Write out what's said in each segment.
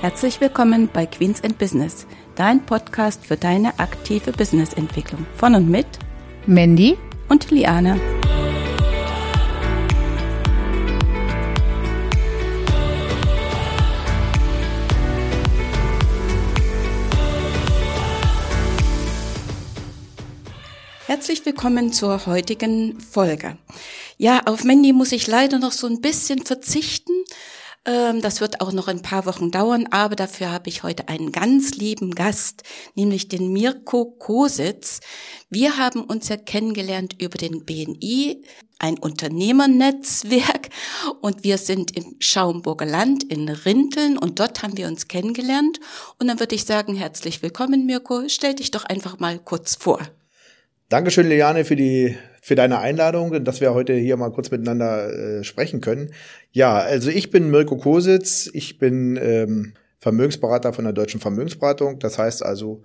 Herzlich willkommen bei Queens and Business, dein Podcast für deine aktive Businessentwicklung. Von und mit Mandy und Liane. Herzlich willkommen zur heutigen Folge. Ja, auf Mandy muss ich leider noch so ein bisschen verzichten. Ähm, das wird auch noch ein paar Wochen dauern, aber dafür habe ich heute einen ganz lieben Gast, nämlich den Mirko Kositz. Wir haben uns ja kennengelernt über den BNI, ein Unternehmernetzwerk und wir sind im Schaumburger Land in Rinteln und dort haben wir uns kennengelernt und dann würde ich sagen, herzlich willkommen Mirko, stell dich doch einfach mal kurz vor. Dankeschön, Liane, für die für deine Einladung, dass wir heute hier mal kurz miteinander äh, sprechen können. Ja, also ich bin Mirko Kositz, ich bin ähm, Vermögensberater von der Deutschen Vermögensberatung. Das heißt also,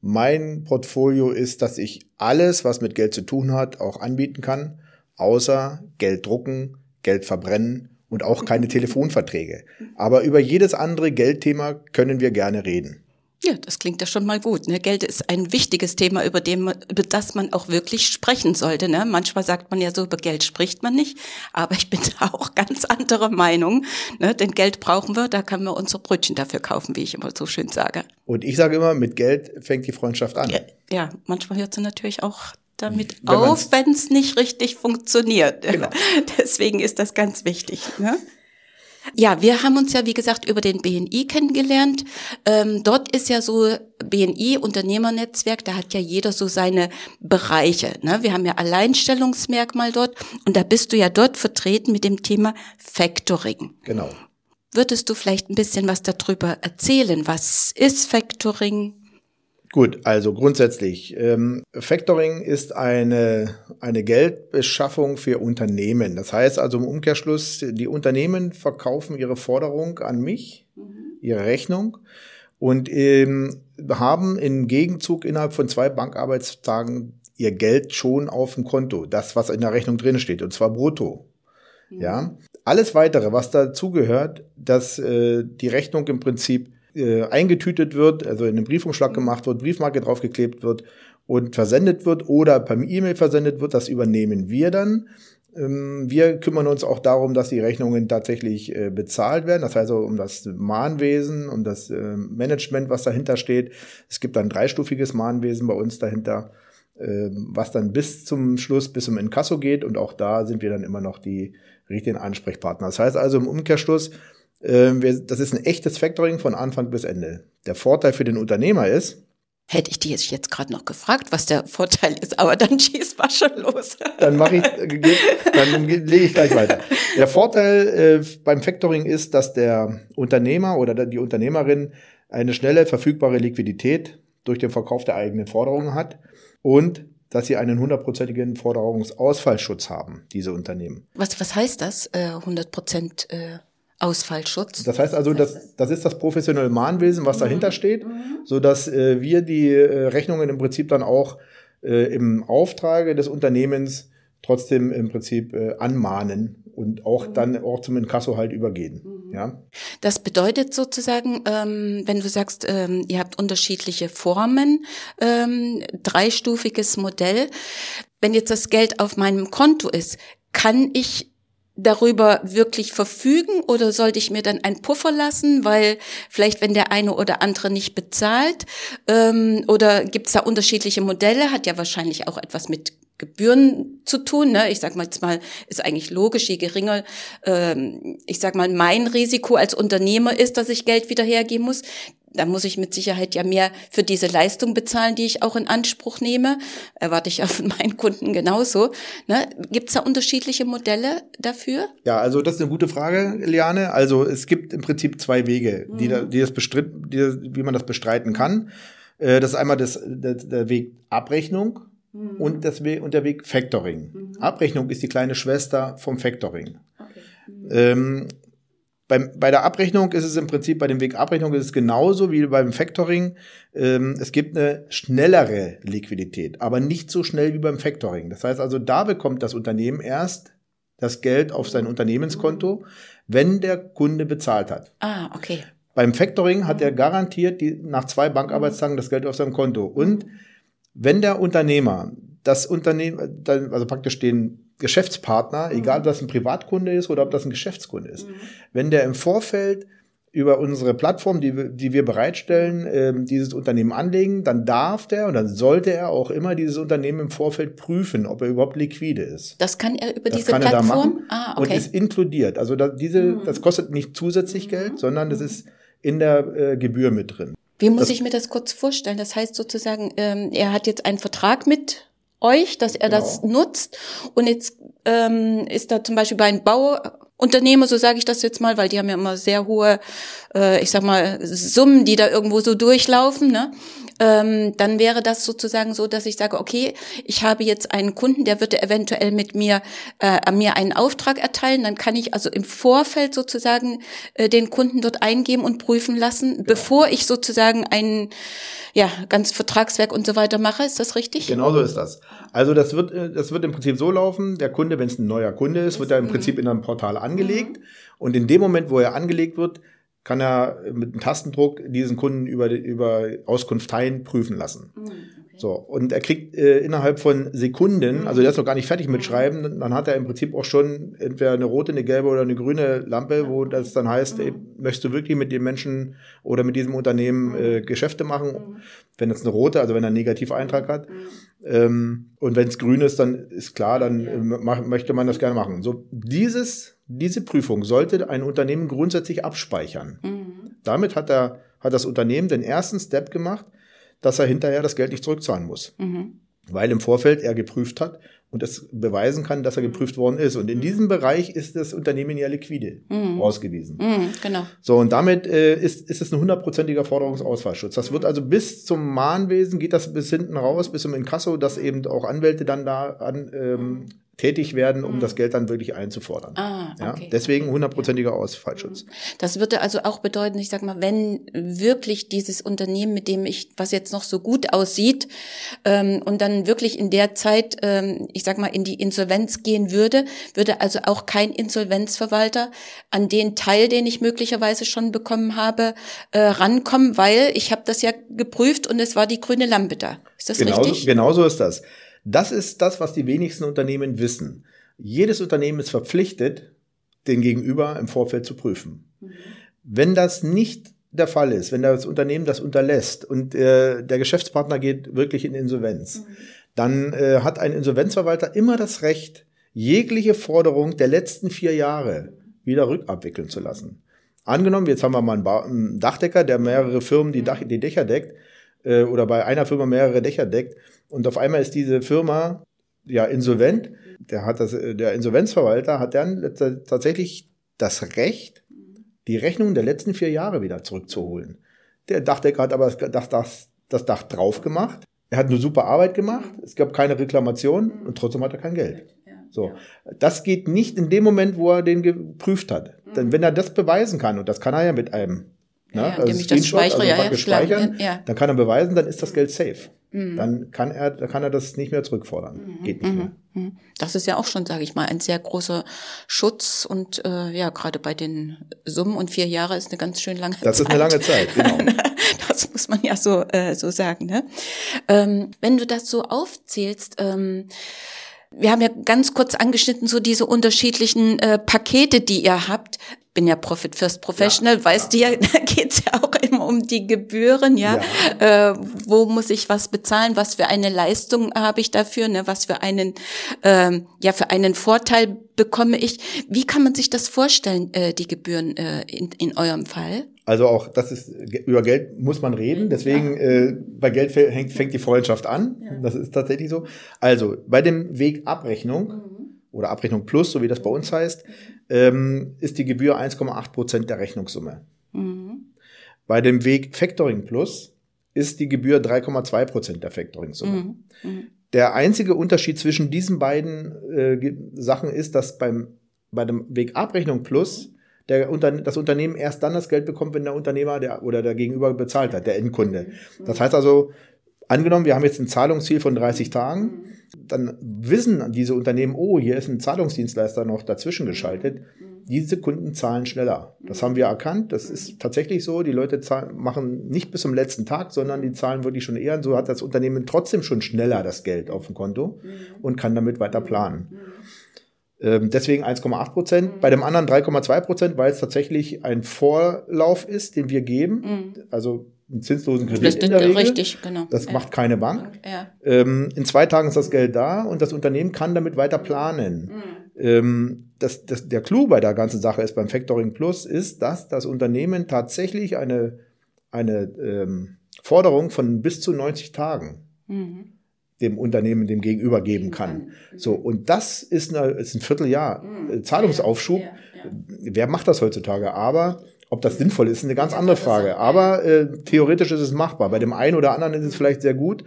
mein Portfolio ist, dass ich alles, was mit Geld zu tun hat, auch anbieten kann, außer Geld drucken, Geld verbrennen und auch keine Telefonverträge. Aber über jedes andere Geldthema können wir gerne reden. Ja, das klingt ja schon mal gut. Ne? Geld ist ein wichtiges Thema, über, dem, über das man auch wirklich sprechen sollte. Ne? Manchmal sagt man ja so, über Geld spricht man nicht, aber ich bin da auch ganz anderer Meinung. Ne? Denn Geld brauchen wir, da können wir unsere Brötchen dafür kaufen, wie ich immer so schön sage. Und ich sage immer, mit Geld fängt die Freundschaft an. Ja, ja manchmal hört sie natürlich auch damit wenn auf, wenn es nicht richtig funktioniert. Genau. Deswegen ist das ganz wichtig. Ne? Ja, wir haben uns ja, wie gesagt, über den BNI kennengelernt. Ähm, dort ist ja so BNI Unternehmernetzwerk, da hat ja jeder so seine Bereiche. Ne? Wir haben ja Alleinstellungsmerkmal dort und da bist du ja dort vertreten mit dem Thema Factoring. Genau. Würdest du vielleicht ein bisschen was darüber erzählen? Was ist Factoring? Gut, also grundsätzlich, ähm, Factoring ist eine, eine Geldbeschaffung für Unternehmen. Das heißt also im Umkehrschluss, die Unternehmen verkaufen ihre Forderung an mich, mhm. ihre Rechnung und ähm, haben im Gegenzug innerhalb von zwei Bankarbeitstagen ihr Geld schon auf dem Konto, das, was in der Rechnung drin steht, und zwar brutto. Mhm. Ja, alles weitere, was dazugehört, dass äh, die Rechnung im Prinzip äh, eingetütet wird, also in den Briefumschlag gemacht wird, Briefmarke draufgeklebt wird und versendet wird oder per E-Mail versendet wird, das übernehmen wir dann. Ähm, wir kümmern uns auch darum, dass die Rechnungen tatsächlich äh, bezahlt werden. Das heißt also um das Mahnwesen, um das äh, Management, was dahinter steht. Es gibt ein dreistufiges Mahnwesen bei uns dahinter, äh, was dann bis zum Schluss, bis zum Inkasso geht. Und auch da sind wir dann immer noch die richtigen Ansprechpartner. Das heißt also im Umkehrschluss, ähm, das ist ein echtes Factoring von Anfang bis Ende. Der Vorteil für den Unternehmer ist, Hätte ich dir jetzt gerade noch gefragt, was der Vorteil ist, aber dann schießt mal schon los. Dann mache ich, dann lege ich gleich weiter. Der Vorteil äh, beim Factoring ist, dass der Unternehmer oder die Unternehmerin eine schnelle verfügbare Liquidität durch den Verkauf der eigenen Forderungen hat und dass sie einen hundertprozentigen Forderungsausfallschutz haben, diese Unternehmen. Was, was heißt das, 100 äh, Prozent? Äh Ausfallschutz. Das heißt also, das, das ist das professionelle Mahnwesen, was mhm. dahinter steht, mhm. so dass äh, wir die äh, Rechnungen im Prinzip dann auch äh, im Auftrage des Unternehmens trotzdem im Prinzip äh, anmahnen und auch mhm. dann auch zum Inkasso halt übergehen. Mhm. Ja. Das bedeutet sozusagen, ähm, wenn du sagst, ähm, ihr habt unterschiedliche Formen, ähm, dreistufiges Modell. Wenn jetzt das Geld auf meinem Konto ist, kann ich darüber wirklich verfügen oder sollte ich mir dann einen Puffer lassen, weil vielleicht wenn der eine oder andere nicht bezahlt ähm, oder gibt es da unterschiedliche Modelle, hat ja wahrscheinlich auch etwas mit Gebühren zu tun. Ne? Ich sag mal jetzt mal, ist eigentlich logisch, je geringer, ähm, ich sag mal, mein Risiko als Unternehmer ist, dass ich Geld wieder hergeben muss, da muss ich mit Sicherheit ja mehr für diese Leistung bezahlen, die ich auch in Anspruch nehme. Erwarte ich ja von meinen Kunden genauso. Ne? Gibt es da unterschiedliche Modelle dafür? Ja, also das ist eine gute Frage, Liane. Also es gibt im Prinzip zwei Wege, mhm. die, da, die das bestritt, die, wie man das bestreiten kann. Äh, das ist einmal das, der, der Weg Abrechnung mhm. und, das und der Weg Factoring. Mhm. Abrechnung ist die kleine Schwester vom Factoring. Okay. Mhm. Ähm, beim, bei der Abrechnung ist es im Prinzip, bei dem Weg Abrechnung ist es genauso wie beim Factoring. Ähm, es gibt eine schnellere Liquidität, aber nicht so schnell wie beim Factoring. Das heißt also, da bekommt das Unternehmen erst das Geld auf sein Unternehmenskonto, wenn der Kunde bezahlt hat. Ah, okay. Beim Factoring hat er garantiert die, nach zwei Bankarbeitstagen das Geld auf seinem Konto. Und wenn der Unternehmer das Unternehmen, also praktisch den Geschäftspartner, egal ob das ein Privatkunde ist oder ob das ein Geschäftskunde ist, wenn der im Vorfeld über unsere Plattform, die, wir, die wir bereitstellen, ähm, dieses Unternehmen anlegen, dann darf der und dann sollte er auch immer dieses Unternehmen im Vorfeld prüfen, ob er überhaupt liquide ist. Das kann er über Das diese Plattform? ah, und okay. ist inkludiert. Also da, diese, Mhm. das kostet nicht zusätzlich Geld, sondern das ist in der äh, Gebühr mit drin. Wie muss das- ich mir das kurz vorstellen? Das heißt sozusagen, ähm, er hat jetzt einen Vertrag mit euch, dass er das Genau. nutzt und jetzt ähm, ist da zum Beispiel bei einem Bauunternehmer, so sage ich das jetzt mal, weil die haben ja immer sehr hohe, äh, ich sag mal, Summen, die da irgendwo so durchlaufen, ne? Ähm, dann wäre das sozusagen so, dass ich sage, okay, ich habe jetzt einen Kunden, der würde eventuell mit mir äh, mir einen Auftrag erteilen, dann kann ich also im Vorfeld sozusagen äh, den Kunden dort eingeben und prüfen lassen, bevor ich sozusagen ein ja ganz Vertragswerk und so weiter mache. Ist das richtig? Genau so ist das. Also das wird, äh, das wird im Prinzip so laufen, der Kunde, wenn es ein neuer Kunde ist, wird er im Prinzip in einem Portal angelegt und in dem Moment, wo er angelegt wird, kann er mit einem Tastendruck diesen Kunden über, über Auskunft teilen prüfen lassen. So, und er kriegt äh, innerhalb von Sekunden, also der ist noch gar nicht fertig mit Schreiben, dann hat er im Prinzip auch schon entweder eine rote, eine gelbe oder eine grüne Lampe, wo das dann heißt, ey, möchtest du wirklich mit dem Menschen oder mit diesem Unternehmen äh, Geschäfte machen? Wenn es eine rote, also wenn er einen Negativeintrag hat. Ähm, und wenn es grün ist, dann ist klar, dann äh, mach, möchte man das gerne machen. So, dieses, diese Prüfung sollte ein Unternehmen grundsätzlich abspeichern. Mhm. Damit hat, er, hat das Unternehmen den ersten Step gemacht, dass er hinterher das Geld nicht zurückzahlen muss. Mhm. Weil im Vorfeld er geprüft hat und es beweisen kann, dass er geprüft worden ist. Und in diesem Bereich ist das Unternehmen ja liquide Mhm. ausgewiesen. Mhm, genau. So, und damit äh, ist, ist es ein hundertprozentiger Forderungsausfallschutz. Das wird also bis zum Mahnwesen, geht das bis hinten raus, bis zum Inkasso, dass eben auch Anwälte dann da an, ähm, tätig werden, um das Geld dann wirklich einzufordern. Ah, Ja, okay. deswegen hundertprozentiger Ausfallschutz. Das würde also auch bedeuten, ich sag mal, wenn wirklich dieses Unternehmen, mit dem ich, was jetzt noch so gut aussieht, ähm, und dann wirklich in der Zeit, ähm, ich sag mal, in die Insolvenz gehen würde, würde also auch kein Insolvenzverwalter an den Teil, den ich möglicherweise schon bekommen habe, äh, rankommen, weil ich habe das ja geprüft und es war die grüne Lampe da. Ist das Genauso, richtig? genauso ist das. Das ist das, was die wenigsten Unternehmen wissen. Jedes Unternehmen ist verpflichtet, den Gegenüber im Vorfeld zu prüfen. Wenn das nicht der Fall ist, wenn das Unternehmen das unterlässt und äh, der Geschäftspartner geht wirklich in Insolvenz, dann äh, hat ein Insolvenzverwalter immer das Recht, jegliche Forderung der letzten vier Jahre wieder rückabwickeln zu lassen. Angenommen, jetzt haben wir mal einen, ba einen Dachdecker, der mehrere Firmen die, Dach die Dächer deckt, äh, oder bei einer Firma mehrere Dächer deckt, und auf einmal ist diese Firma ja insolvent. Der hat das, äh, der Insolvenzverwalter hat dann tatsächlich das Recht, die Rechnung der letzten vier Jahre wieder zurückzuholen. Der Dachdecker hat aber das, das, das, das Dach drauf gemacht. Er hat eine super Arbeit gemacht. Es gab keine Reklamation und trotzdem hat er kein Geld. So, das geht nicht in dem Moment, wo er den geprüft hat. Denn wenn er das beweisen kann, und das kann er ja mit einem ne, ja, indem ich das speichere, ja, ja, speichern, Ja, ja. dann kann er beweisen, dann ist das Geld safe. Mhm. Dann kann er, dann kann er das nicht mehr zurückfordern. Geht nicht mehr. Mhm. Das ist ja auch schon, sage ich mal, ein sehr großer Schutz und äh, ja, gerade bei den Summen und vier Jahre ist eine ganz schön lange Das Zeit. ist eine lange Zeit, genau. Das muss man ja so äh, so sagen. Ne? Ähm, wenn du das so aufzählst. Ähm, wir haben ja ganz kurz angeschnitten, so diese unterschiedlichen äh, Pakete, die ihr habt. Bin ja Profit First Professional, Ja, weißt du ja, da geht's ja auch immer um die Gebühren, ja. Äh, wo muss ich was bezahlen? Was für eine Leistung habe ich dafür? Ne? Was für einen, ähm, ja, für einen Vorteil bekomme ich? Wie kann man sich das vorstellen, äh, die Gebühren äh, in, in eurem Fall? Also auch, das ist, über Geld muss man reden. Deswegen, äh, bei Geld fä- hängt, fängt die Freundschaft an. Das ist tatsächlich so. Also, bei dem Weg Abrechnung oder Abrechnung Plus, so wie das bei uns heißt, ähm, ist die Gebühr 1,8 Prozent der Rechnungssumme. Mhm. Bei dem Weg Factoring Plus ist die Gebühr 3,2 Prozent der Factoring-Summe. Mhm. Mhm. Der einzige Unterschied zwischen diesen beiden äh, Sachen ist, dass beim, bei dem Weg Abrechnung Plus der Unter das Unternehmen erst dann das Geld bekommt, wenn der Unternehmer der, oder der Gegenüber bezahlt hat, der Endkunde. Das heißt also, angenommen, wir haben jetzt ein Zahlungsziel von 30 Tagen, dann wissen diese Unternehmen, oh, hier ist ein Zahlungsdienstleister noch dazwischen geschaltet. diese Kunden zahlen schneller. Das haben wir erkannt. Das ist tatsächlich so. Die Leute zahlen, machen nicht bis zum letzten Tag, sondern die zahlen wirklich schon eher. Und so hat das Unternehmen trotzdem schon schneller das Geld auf dem Konto und kann damit weiter planen. Ähm, deswegen 1,8 Prozent. Bei dem anderen 3,2 Prozent, weil es tatsächlich ein Vorlauf ist, den wir geben. Also einen zinslosen Kredit in der Regel. Richtig, genau. Das ja. macht keine Bank. Ja. Ähm, in zwei Tagen ist das Geld da und das Unternehmen kann damit weiter planen. Mhm. Ähm, das, das, der Clou bei der ganzen Sache ist beim Factoring Plus ist, dass das Unternehmen tatsächlich eine, eine ähm, Forderung von bis zu 90 Tagen Mhm. Dem Unternehmen dem Gegenüber geben kann. So, und das ist, eine, ist ein Vierteljahr äh, Zahlungsaufschub. Mhm. Ja, ja. Wer macht das heutzutage? Aber ob das sinnvoll ist, ist eine ganz andere Frage. Aber äh, theoretisch ist es machbar. Bei dem einen oder anderen ist es vielleicht sehr gut.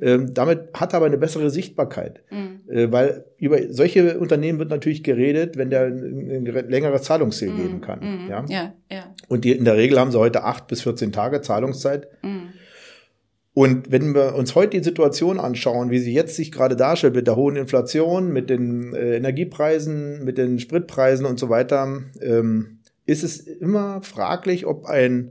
Ähm, damit hat er aber eine bessere Sichtbarkeit. Mhm. Äh, weil über solche Unternehmen wird natürlich geredet, wenn der ein, ein längeres Zahlungsziel geben kann. Mhm. Ja? Ja, ja. Und die, in der Regel haben sie heute acht bis 14 Tage Zahlungszeit. Mhm. Und wenn wir uns heute die Situation anschauen, wie sie jetzt sich gerade darstellt mit der hohen Inflation, mit den äh, Energiepreisen, mit den Spritpreisen und so weiter, ähm, ist es immer fraglich, ob ein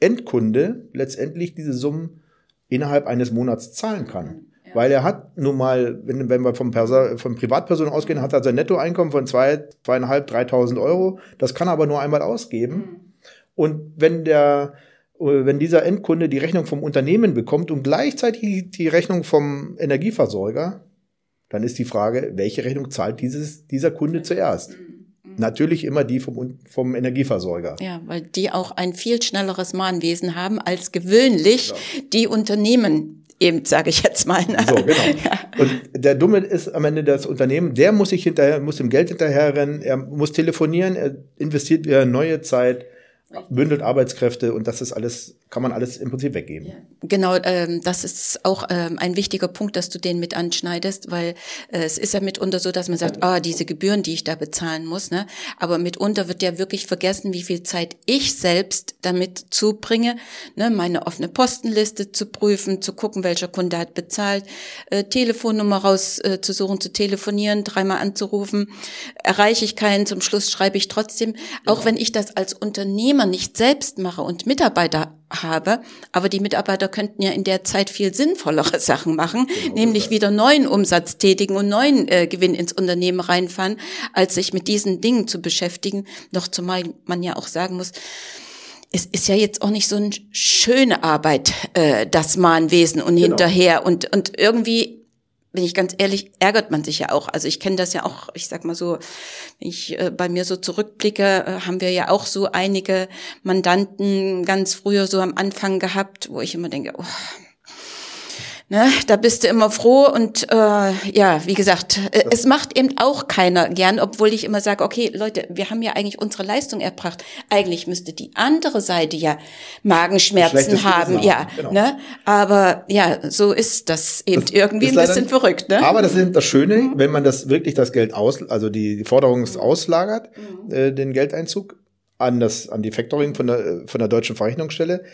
Endkunde letztendlich diese Summen innerhalb eines Monats zahlen kann. Weil er hat nun mal, wenn, wenn wir vom, von Privatpersonen ausgehen, hat er sein Nettoeinkommen von zwei, zweieinhalb, dreitausend Euro. Das kann er aber nur einmal ausgeben. Und wenn der, wenn dieser Endkunde die Rechnung vom Unternehmen bekommt und gleichzeitig die Rechnung vom Energieversorger, dann ist die Frage, welche Rechnung zahlt dieses, dieser Kunde zuerst? Natürlich immer die vom, vom Energieversorger. Ja, weil die auch ein viel schnelleres Mahnwesen haben als gewöhnlich die Unternehmen eben, sage ich jetzt mal. Ne? So, genau. Und der Dumme ist am Ende das Unternehmen, der muss sich hinterher, muss dem Geld hinterherrennen, er muss telefonieren, er investiert wieder neue Zeit, bündelt Arbeitskräfte und das ist alles, kann man alles im Prinzip weggeben. Genau, ähm, das ist auch ähm, ein wichtiger Punkt, dass du den mit anschneidest, weil äh, es ist ja mitunter so, dass man sagt, ah, diese Gebühren, die ich da bezahlen muss, ne? Aber mitunter wird ja wirklich vergessen, wie viel Zeit ich selbst damit zubringe, ne? meine offene Postenliste zu prüfen, zu gucken, welcher Kunde hat bezahlt, äh, Telefonnummer rauszusuchen, äh, zu telefonieren, dreimal anzurufen, erreiche ich keinen, zum Schluss schreibe ich trotzdem, auch wenn ich das als Unternehmer nicht selbst mache und Mitarbeiter habe, aber die Mitarbeiter könnten ja in der Zeit viel sinnvollere Sachen machen, genau, nämlich wieder neuen Umsatz tätigen und neuen äh, Gewinn ins Unternehmen reinfahren, als sich mit diesen Dingen zu beschäftigen. Noch zumal man ja auch sagen muss, es ist ja jetzt auch nicht so eine schöne Arbeit, äh, das Mahnwesen und genau. hinterher und, und irgendwie bin ich ganz ehrlich, ärgert man sich ja auch. Also ich kenne das ja auch, ich sag mal so, wenn ich äh, bei mir so zurückblicke, äh, haben wir ja auch so einige Mandanten ganz früher so am Anfang gehabt, wo ich immer denke, oh, Ne, da bist du immer froh und äh, ja, wie gesagt, äh, es macht eben auch keiner gern, obwohl ich immer sage, okay, Leute, wir haben ja eigentlich unsere Leistung erbracht. Eigentlich müsste die andere Seite ja Magenschmerzen haben, ja, genau. ne? Aber ja, so ist das eben das irgendwie ein bisschen verrückt, ne? Aber das ist das Schöne, wenn man das wirklich das Geld aus, also die, die Forderung auslagert, mhm. äh, den Geldeinzug an das an die Factoring von der von der deutschen Verrechnungsstelle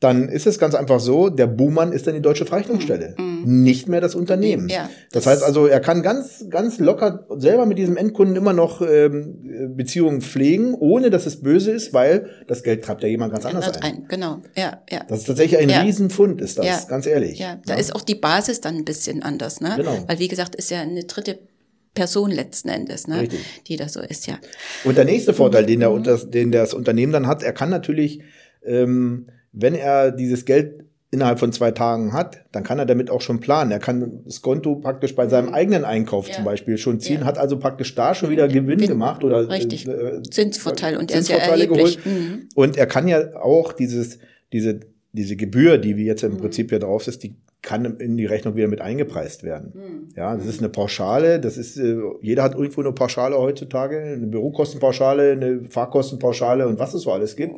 dann ist es ganz einfach so, der Buhmann ist dann die deutsche Verrechnungsstelle, mm. nicht mehr das Unternehmen. Ja, das, das heißt also, er kann ganz, ganz locker selber mit diesem Endkunden immer noch ähm, Beziehungen pflegen, ohne dass es böse ist, weil das Geld treibt ja jemand ganz anders ein. ein. Genau, ja, ja. Das ist tatsächlich ein ja. Riesenfund, ist das, ja. ganz ehrlich. Ja, da ist auch die Basis dann ein bisschen anders, ne? Genau. Weil wie gesagt, ist ja eine dritte Person letzten Endes, ne? Richtig. die da so ist, ja. Und der nächste Vorteil, den, der, mhm. den das Unternehmen dann hat, er kann natürlich ähm, wenn er dieses Geld innerhalb von zwei Tagen hat, dann kann er damit auch schon planen. Er kann das Konto praktisch bei seinem mhm. eigenen Einkauf ja. zum Beispiel schon ziehen, ja. hat also praktisch da schon wieder Gewinn Bin, gemacht oder richtig. Äh, Zinsvorteil und Zinsvorteile er ist ja geholt. Mhm. Und er kann ja auch dieses diese diese Gebühr, die wir jetzt im mhm. Prinzip hier drauf ist, die kann in die Rechnung wieder mit eingepreist werden. Mhm. Ja, das ist eine Pauschale, das ist, äh, jeder hat irgendwo eine Pauschale heutzutage, eine Bürokostenpauschale, eine Fahrkostenpauschale und was es so alles gibt.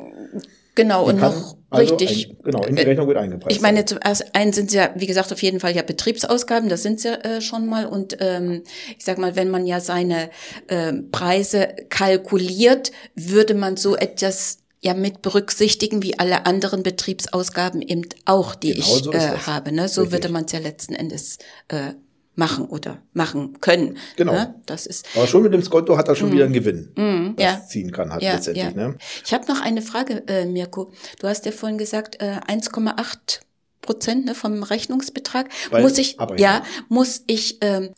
Genau, und noch also richtig. Ein, genau, in die Rechnung wird eingepreist. Ich meine, zum einen sind es ja, wie gesagt, auf jeden Fall ja Betriebsausgaben, das sind ja äh, schon mal. Und ähm, ich sag mal, wenn man ja seine äh, Preise kalkuliert, würde man so etwas ja mit berücksichtigen, wie alle anderen Betriebsausgaben eben auch, die genau ich so äh, habe. Ne? So Richtig. würde man es ja letzten Endes äh, machen oder machen können. Genau. Ne? Das ist. Aber schon mit dem Skonto hat er schon wieder einen Gewinn, Mm, das ja. ziehen kann, hat Ja, letztendlich. ja. Ne? Ich habe noch eine Frage, äh, Mirko. Du hast ja vorhin gesagt, äh, 1,8 Prozent ne, vom Rechnungsbetrag. Bei muss ich, Abrechnung. ja, muss ich ähm,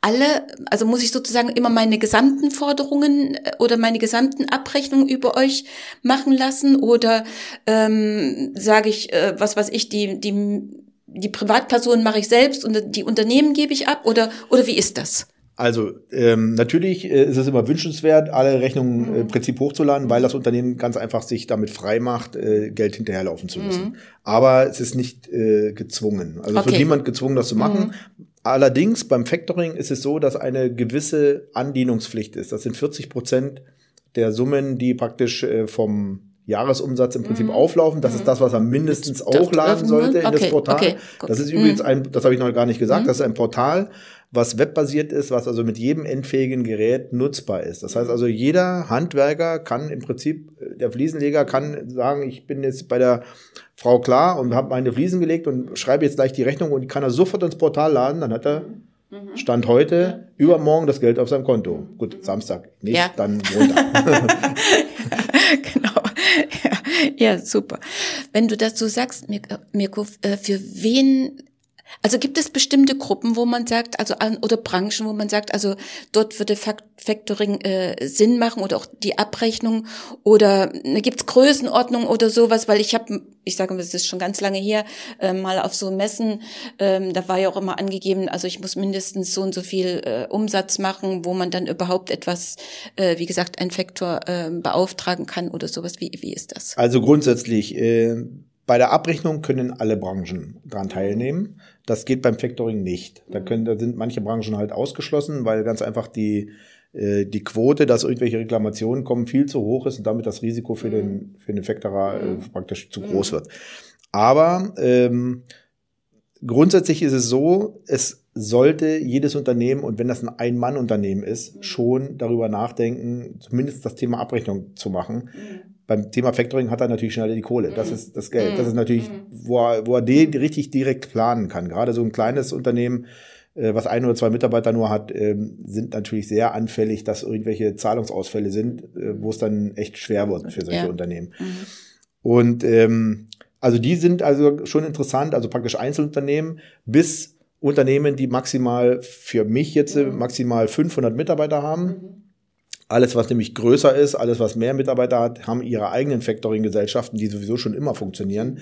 alle, also muss ich sozusagen immer meine gesamten Forderungen äh, oder meine gesamten Abrechnungen über euch machen lassen oder ähm, sage ich, äh, was weiß ich, die die die Privatpersonen mache ich selbst und die Unternehmen gebe ich ab oder oder wie ist das? Also ähm, natürlich äh, ist es immer wünschenswert, alle Rechnungen Mhm. äh, im Prinzip hochzuladen, weil das Unternehmen ganz einfach sich damit frei macht, äh, Geld hinterherlaufen zu müssen. Aber es ist nicht äh, gezwungen. Also es wird Mhm. Okay. Mhm. niemand gezwungen, das zu machen. Allerdings beim Factoring ist es so, dass eine gewisse Andienungspflicht ist. Das sind 40 Prozent der Summen, die praktisch äh, vom Jahresumsatz im Prinzip auflaufen. Das ist das, was er mindestens Mhm. Hochladen dürfen sollte in das Okay, Portal. okay. Das ist übrigens Mhm. ein, das habe ich noch gar nicht gesagt, das ist ein Portal, was webbasiert ist, was also mit jedem endfähigen Gerät nutzbar ist. Das heißt also, jeder Handwerker kann im Prinzip, der Fliesenleger kann sagen, ich bin jetzt bei der Frau klar und habe meine Fliesen gelegt und schreibe jetzt gleich die Rechnung und kann er sofort ins Portal laden, dann hat er Mhm. Stand heute, übermorgen das Geld auf seinem Konto. Gut, Samstag nicht, Ja. dann Montag. genau. Ja, super. Wenn du so sagst, Mir- Mirko, äh, für wen, also gibt es bestimmte Gruppen, wo man sagt, also oder Branchen, wo man sagt, also dort würde Fac- Factoring äh, Sinn machen oder auch die Abrechnung oder ne, gibt es Größenordnung oder sowas, weil ich habe, ich sage, das ist schon ganz lange her, äh, mal auf so Messen, ähm, da war ja auch immer angegeben, also ich muss mindestens so und so viel äh, Umsatz machen, wo man dann überhaupt etwas, äh, wie gesagt, ein Faktor äh, beauftragen kann oder sowas. Wie, wie ist das? Also grundsätzlich, äh, bei der Abrechnung können alle Branchen dran teilnehmen. Das geht beim Factoring nicht. Da, können, da sind manche Branchen halt ausgeschlossen, weil ganz einfach die, äh, die Quote, dass irgendwelche Reklamationen kommen, viel zu hoch ist und damit das Risiko für den, für den Factorer äh, praktisch zu groß wird. Aber ähm, grundsätzlich ist es so, es sollte jedes Unternehmen, und wenn das ein Ein-Mann-Unternehmen ist, schon darüber nachdenken, zumindest das Thema Abrechnung zu machen. Beim Thema Factoring hat er natürlich schneller die Kohle. Das ist das Geld. Das ist natürlich, wo er, wo er die, die richtig direkt planen kann. Gerade so ein kleines Unternehmen, äh, was ein oder zwei Mitarbeiter nur hat, ähm, sind natürlich sehr anfällig, dass irgendwelche Zahlungsausfälle sind, äh, wo es dann echt schwer wird für solche Ja. Unternehmen. Mhm. Und ähm, also die sind also schon interessant, also praktisch Einzelunternehmen bis Unternehmen, die maximal für mich jetzt äh, maximal 500 Mitarbeiter haben. Alles, was nämlich größer ist, alles, was mehr Mitarbeiter hat, haben ihre eigenen Factoring-Gesellschaften, die sowieso schon immer funktionieren.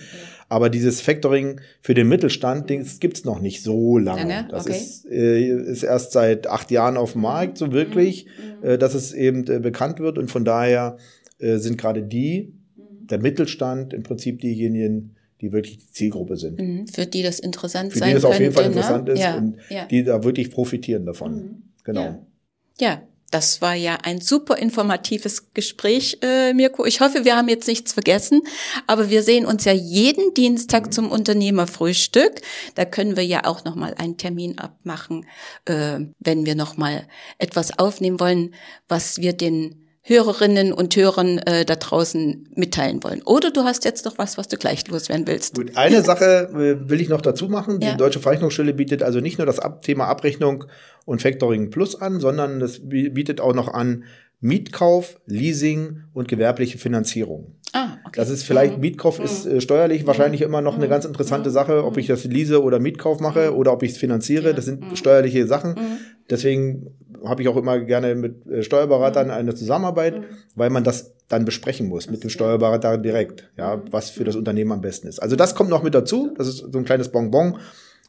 Aber dieses Factoring für den Mittelstand, das gibt's noch nicht so lange. Lange? Das Okay. ist, äh, ist erst seit acht Jahren auf dem Markt, so wirklich, äh, dass es eben äh, bekannt wird. Und von daher äh, sind gerade die, der Mittelstand, im Prinzip diejenigen, die wirklich die Zielgruppe sind. Mhm. Für die das interessant Für sein die das auf jeden Fall könnte, interessant ne? ist ja. und ja. die da wirklich profitieren davon. Genau. Ja. ja, das war ja ein super informatives Gespräch, äh, Mirko. Ich hoffe, wir haben jetzt nichts vergessen, aber wir sehen uns ja jeden Dienstag zum Unternehmerfrühstück. Da können wir ja auch noch mal einen Termin abmachen, äh, wenn wir noch mal etwas aufnehmen wollen, was wir den Hörerinnen und Hörern äh, da draußen mitteilen wollen. Oder du hast jetzt noch was, was du gleich loswerden willst. Gut, eine Sache äh, will ich noch dazu machen. Die Ja. Deutsche Verrechnungsstelle bietet also nicht nur das Ab Thema Abrechnung und Factoring Plus an, sondern das bi- bietet auch noch an Mietkauf, Leasing und gewerbliche Finanzierung. Ah, okay. Das ist vielleicht, Mhm. Mietkauf ist äh, steuerlich wahrscheinlich immer noch eine ganz interessante Sache, ob ich das lease oder Mietkauf mache oder ob ich es finanziere. Das sind steuerliche Sachen. Deswegen habe ich auch immer gerne mit äh, Steuerberatern eine Zusammenarbeit, weil man das dann besprechen muss mit dem Steuerberater direkt, ja, was für das Unternehmen am besten ist. Also das kommt noch mit dazu. Das ist so ein kleines Bonbon.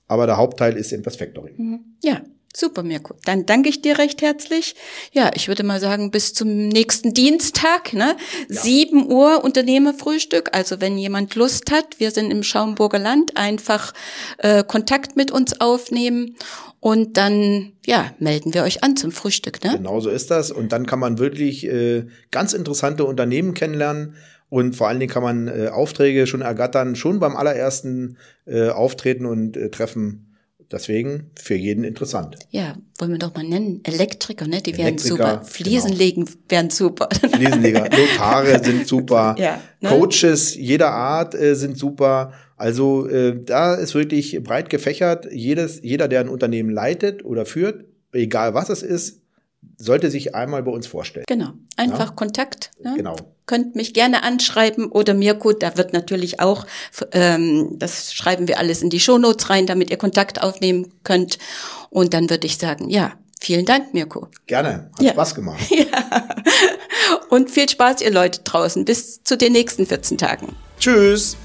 Aber der Hauptteil ist eben das Factoring. Mhm. Ja, super, Mirko. Dann danke ich dir recht herzlich. Ja, ich würde mal sagen, bis zum nächsten Dienstag, ne? 7 Uhr Unternehmerfrühstück. Also wenn jemand Lust hat, wir sind im Schaumburger Land, einfach äh, Kontakt mit uns aufnehmen und dann, ja, melden wir euch an zum Frühstück, ne? Genau so ist das. Und dann kann man wirklich äh, ganz interessante Unternehmen kennenlernen. Und vor allen Dingen kann man äh, Aufträge schon ergattern, schon beim allerersten äh, Auftreten und äh, Treffen. Deswegen für jeden interessant. Ja, wollen wir doch mal nennen. Elektriker, ne? Die Elektriker, super. Fliesen legen wären super. Fliesenleger, Notare sind super. Ja, ne? Coaches jeder Art äh, sind super. Also äh, da ist wirklich breit gefächert. Jedes, jeder, der ein Unternehmen leitet oder führt, egal was es ist, sollte sich einmal bei uns vorstellen. Genau, einfach ja? Kontakt. Ne? Genau. Könnt mich gerne anschreiben oder Mirko, da wird natürlich auch, ähm, das schreiben wir alles in die Shownotes rein, damit ihr Kontakt aufnehmen könnt. Und dann würde ich sagen, ja, vielen Dank, Mirko. Gerne, hat ja. Spaß gemacht. Ja. Und viel Spaß, ihr Leute draußen. Bis zu den nächsten 14 Tagen. Tschüss.